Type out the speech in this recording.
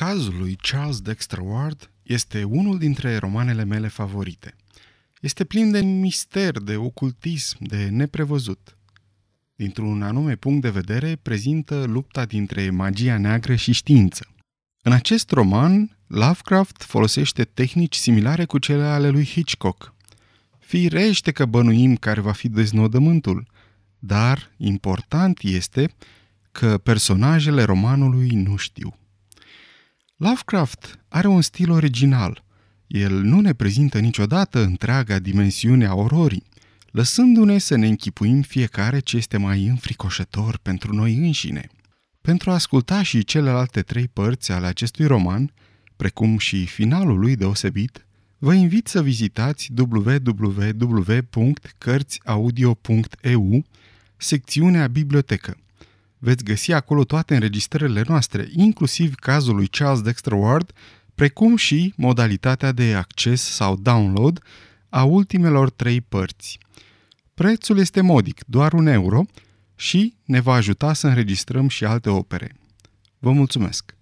Cazul lui Charles Dexter Ward este unul dintre romanele mele favorite. Este plin de mister, de ocultism, de neprevăzut. Dintr-un anume punct de vedere, prezintă lupta dintre magia neagră și știință. În acest roman, Lovecraft folosește tehnici similare cu cele ale lui Hitchcock. Firește că bănuim care va fi deznodământul, dar important este că personajele romanului nu știu. Lovecraft are un stil original. El nu ne prezintă niciodată întreaga dimensiune a ororii, lăsându-ne să ne închipuim fiecare ce este mai înfricoșător pentru noi înșine. Pentru a asculta și celelalte trei părți ale acestui roman, precum și finalul lui deosebit, vă invit să vizitați www.cărțiaudio.eu, secțiunea Bibliotecă veți găsi acolo toate înregistrările noastre, inclusiv cazul lui Charles Dexter Ward, precum și modalitatea de acces sau download a ultimelor trei părți. Prețul este modic, doar un euro, și ne va ajuta să înregistrăm și alte opere. Vă mulțumesc!